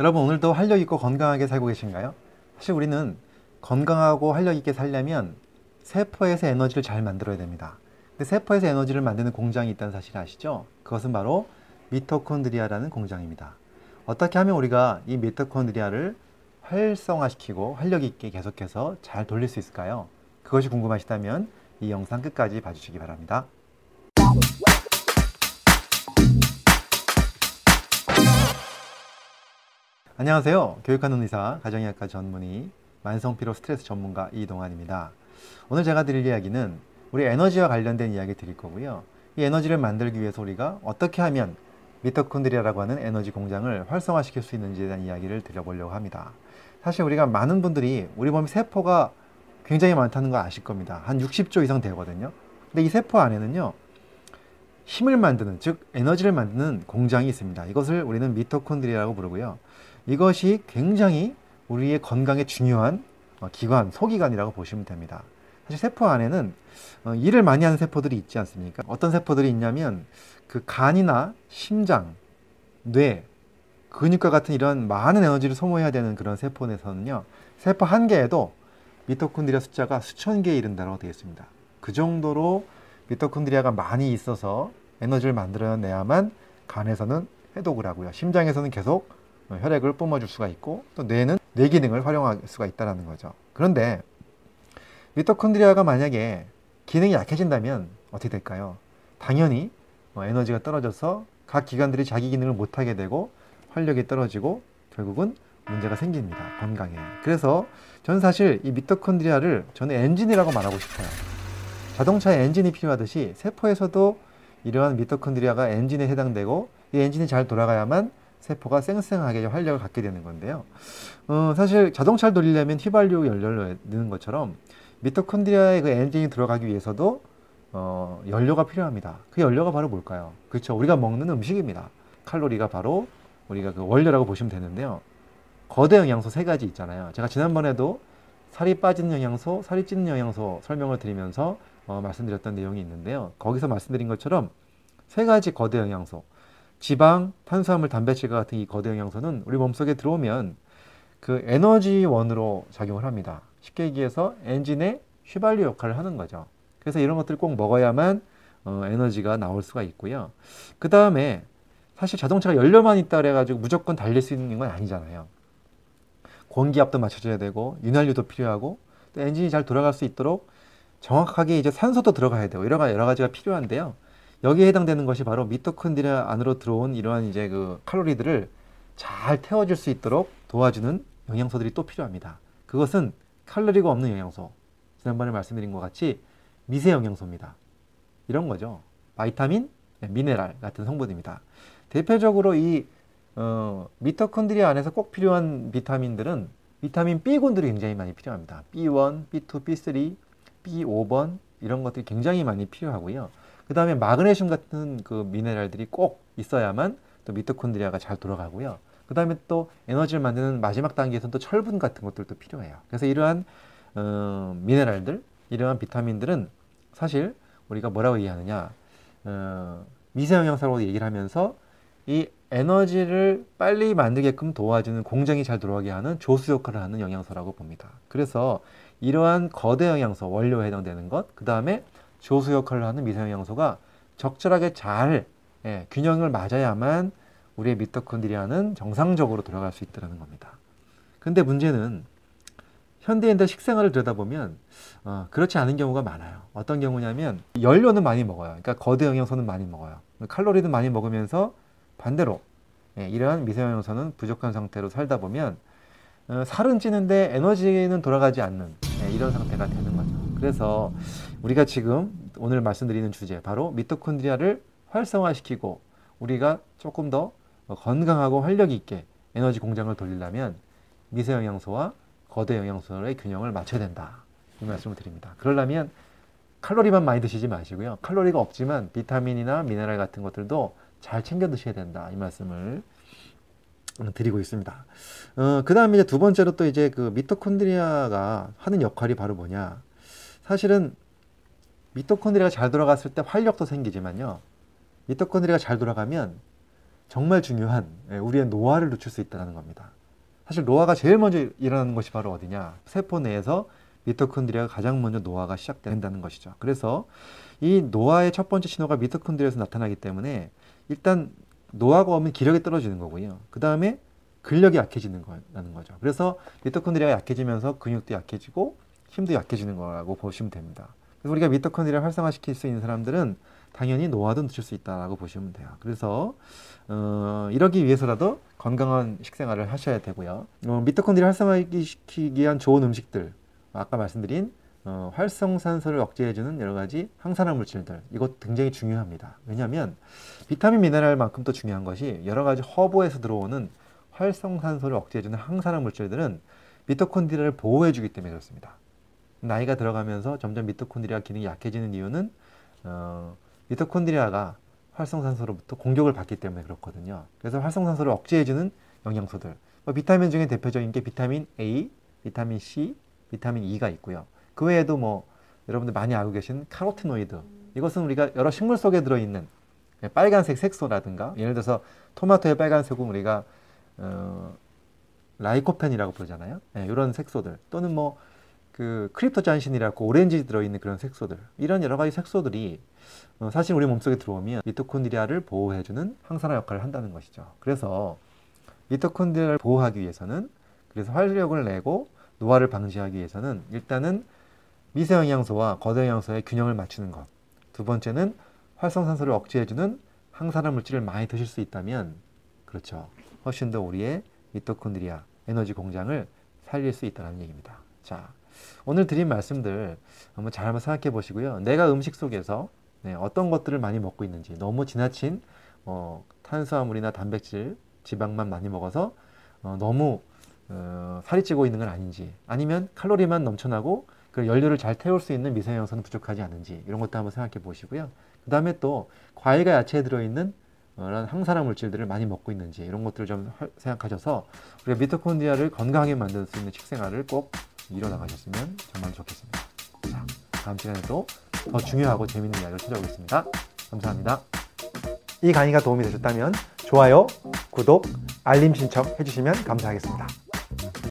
여러분 오늘도 활력 있고 건강하게 살고 계신가요? 사실 우리는 건강하고 활력 있게 살려면 세포에서 에너지를 잘 만들어야 됩니다. 근데 세포에서 에너지를 만드는 공장이 있다는 사실 아시죠? 그것은 바로 미토콘드리아라는 공장입니다. 어떻게 하면 우리가 이 미토콘드리아를 활성화시키고 활력 있게 계속해서 잘 돌릴 수 있을까요? 그것이 궁금하시다면 이 영상 끝까지 봐주시기 바랍니다. 안녕하세요. 교육하는 의사, 가정의학과 전문의, 만성피로 스트레스 전문가 이동환입니다. 오늘 제가 드릴 이야기는 우리 에너지와 관련된 이야기 드릴 거고요. 이 에너지를 만들기 위해서 우리가 어떻게 하면 미토콘드리아라고 하는 에너지 공장을 활성화시킬 수 있는지에 대한 이야기를 드려보려고 합니다. 사실 우리가 많은 분들이 우리 몸 세포가 굉장히 많다는 거 아실 겁니다. 한 60조 이상 되거든요. 근데 이 세포 안에는요, 힘을 만드는, 즉 에너지를 만드는 공장이 있습니다. 이것을 우리는 미토콘드리아라고 부르고요. 이것이 굉장히 우리의 건강에 중요한 어, 기관, 소기관이라고 보시면 됩니다. 사실 세포 안에는 어, 일을 많이 하는 세포들이 있지 않습니까? 어떤 세포들이 있냐면 그 간이나 심장, 뇌, 근육과 같은 이런 많은 에너지를 소모해야 되는 그런 세포 내에서는요, 세포 한 개에도 미토콘드리아 숫자가 수천 개에 이른다고 되어 있습니다. 그 정도로 미토콘드리아가 많이 있어서 에너지를 만들어내야만 간에서는 해독을 하고요. 심장에서는 계속 혈액을 뿜어줄 수가 있고 또 뇌는 뇌 기능을 활용할 수가 있다는 거죠. 그런데 미토콘드리아가 만약에 기능이 약해진다면 어떻게 될까요? 당연히 어, 에너지가 떨어져서 각 기관들이 자기 기능을 못하게 되고 활력이 떨어지고 결국은 문제가 생깁니다. 건강에. 그래서 저는 사실 이 미토콘드리아를 저는 엔진이라고 말하고 싶어요. 자동차에 엔진이 필요하듯이 세포에서도 이러한 미토콘드리아가 엔진에 해당되고 이 엔진이 잘 돌아가야만 세포가 쌩쌩하게 활력을 갖게 되는 건데요. 어, 사실 자동차를 돌리려면 휘발유 연료를 넣는 것처럼 미토콘드리아의 그 엔진이 들어가기 위해서도 어, 연료가 필요합니다. 그 연료가 바로 뭘까요? 그렇죠. 우리가 먹는 음식입니다. 칼로리가 바로 우리가 그 원료라고 보시면 되는데요. 거대 영양소 세 가지 있잖아요. 제가 지난번에도 살이 빠지는 영양소, 살이 찌는 영양소 설명을 드리면서 어, 말씀드렸던 내용이 있는데요. 거기서 말씀드린 것처럼 세 가지 거대 영양소, 지방, 탄수화물, 단백질과 같은 이 거대 영양소는 우리 몸속에 들어오면 그 에너지원으로 작용을 합니다. 쉽게 얘기해서 엔진의 휘발유 역할을 하는 거죠. 그래서 이런 것들 꼭 먹어야만 어, 에너지가 나올 수가 있고요. 그 다음에 사실 자동차가 연료만 있다 그래가지고 무조건 달릴 수 있는 건 아니잖아요. 공기압도 맞춰줘야 되고 윤활유도 필요하고 또 엔진이 잘 돌아갈 수 있도록 정확하게 이제 산소도 들어가야 되고 여러 가지가 필요한데요. 여기에 해당되는 것이 바로 미토콘드리아 안으로 들어온 이러한 이제 그 칼로리들을 잘 태워줄 수 있도록 도와주는 영양소들이 또 필요합니다. 그것은 칼로리가 없는 영양소. 지난번에 말씀드린 것 같이 미세 영양소입니다. 이런 거죠. 바이타민, 네, 미네랄 같은 성분입니다. 대표적으로 이 어, 미토콘드리아 안에서 꼭 필요한 비타민들은 비타민 B군들이 굉장히 많이 필요합니다. B1, B2, B3, B5번 이런 것들이 굉장히 많이 필요하고요. 그 다음에 마그네슘 같은 그 미네랄들이 꼭 있어야만 또 미토콘드리아가 잘 돌아가고요. 그 다음에 또 에너지를 만드는 마지막 단계에서는 또 철분 같은 것들도 필요해요. 그래서 이러한 어, 미네랄들, 이러한 비타민들은 사실 우리가 뭐라고 얘기하느냐 어, 미세영양소라고 얘기를 하면서 이 에너지를 빨리 만들게끔 도와주는 공정이 잘 들어가게 하는 조수 역할을 하는 영양소라고 봅니다. 그래서 이러한 거대 영양소 원료에 해당되는 것, 그 다음에 조수 역할을 하는 미세영양소가 적절하게 잘 예, 균형을 맞아야만 우리의 미토콘드리아는 정상적으로 돌아갈 수 있다는 겁니다. 근데 문제는 현대인들 식생활을 들여다보면 어, 그렇지 않은 경우가 많아요. 어떤 경우냐면 연료는 많이 먹어요. 그러니까 거대 영양소는 많이 먹어요. 칼로리도 많이 먹으면서 반대로 예, 이러한 미세영양소는 부족한 상태로 살다 보면 어, 살은 찌는데 에너지는 돌아가지 않는 예, 이런 상태가 되는 거죠. 그래서 우리가 지금 오늘 말씀드리는 주제 바로 미토콘드리아를 활성화시키고 우리가 조금 더 건강하고 활력 있게 에너지 공장을 돌리려면 미세 영양소와 거대 영양소의 균형을 맞춰야 된다. 이 말씀을 드립니다. 그러려면 칼로리만 많이 드시지 마시고요. 칼로리가 없지만 비타민이나 미네랄 같은 것들도 잘 챙겨 드셔야 된다. 이 말씀을 드리고 있습니다. 어, 그 다음에 두 번째로 또 이제 그 미토콘드리아가 하는 역할이 바로 뭐냐. 사실은 미토콘드리아가 잘 돌아갔을 때 활력도 생기지만요. 미토콘드리아가 잘 돌아가면 정말 중요한 예, 우리의 노화를 늦출 수 있다는 겁니다. 사실 노화가 제일 먼저 일어나는 것이 바로 어디냐? 세포 내에서 미토콘드리아가 가장 먼저 노화가 시작된다는 것이죠. 그래서 이 노화의 첫 번째 신호가 미토콘드리아에서 나타나기 때문에 일단 노화가 오면 기력이 떨어지는 거고요. 그 다음에 근력이 약해지는 거라는 거죠. 그래서 미토콘드리아가 약해지면서 근육도 약해지고 힘도 약해지는 거라고 보시면 됩니다. 그래서 우리가 미토콘드리아 활성화시킬 수 있는 사람들은 당연히 노화도 늦출 수 있다고 보시면 돼요. 그래서 어, 이러기 위해서라도 건강한 식생활을 하셔야 되고요. 어, 미토콘드리아 활성화시키기 위한 좋은 음식들, 아까 말씀드린 어, 활성산소를 억제해주는 여러 가지 항산화 물질들 이것 굉장히 중요합니다. 왜냐하면 비타민 미네랄만큼 또 중요한 것이 여러 가지 허브에서 들어오는 활성산소를 억제해주는 항산화 물질들은 미토콘드리아를 보호해주기 때문에 그렇습니다. 나이가 들어가면서 점점 미토콘드리아 기능이 약해지는 이유는 어, 미토콘드리아가 활성산소로부터 공격을 받기 때문에 그렇거든요. 그래서 활성산소를 억제해주는 영양소들. 뭐 비타민 중에 대표적인 게 비타민 A, 비타민 C, 비타민 E가 있고요. 그 외에도 뭐 여러분들 많이 알고 계신 카로티노이드. 이것은 우리가 여러 식물 속에 들어있는 빨간색 색소라든가 예를 들어서 토마토의 빨간색은 우리가 어, 라이코펜이라고 부르잖아요. 네, 이런 색소들 또는 뭐 그 크립토잔틴이라고 오렌지 들어있는 그런 색소들 이런 여러 가지 색소들이 어, 사실 우리 몸속에 들어오면 미토콘드리아를 보호해주는 항산화 역할을 한다는 것이죠. 그래서 미토콘드리아를 보호하기 위해서는 그래서 활력을 내고 노화를 방지하기 위해서는 일단은 미세 영양소와 거대 영양소의 균형을 맞추는 것. 두 번째는 활성산소를 억제해주는 항산화 물질을 많이 드실 수 있다면 그렇죠. 훨씬 더 우리의 미토콘드리아 에너지 공장을 살릴 수 있다는 얘기입니다. 자, 오늘 드린 말씀들 한번 잘 한번 생각해 보시고요. 내가 음식 속에서 네, 어떤 것들을 많이 먹고 있는지 너무 지나친 어, 탄수화물이나 단백질, 지방만 많이 먹어서 어, 너무 어, 살이 찌고 있는 건 아닌지 아니면 칼로리만 넘쳐나고 그 연료를 잘 태울 수 있는 미세영양소는 부족하지 않은지 이런 것도 한번 생각해 보시고요. 그 다음에 또 과일과 야채에 들어있는 그런 항산화 물질들을 많이 먹고 있는지 이런 것들을 좀 생각하셔서 우리가 미토콘드리아를 건강하게 만들 수 있는 식생활을 꼭 이뤄나가셨으면 정말 좋겠습니다. 자, 다음 시간에도 더 중요하고 재밌는 이야기를 찾아오겠습니다. 감사합니다. 이 강의가 도움이 되셨다면 좋아요, 구독, 알림 신청 해주시면 감사하겠습니다.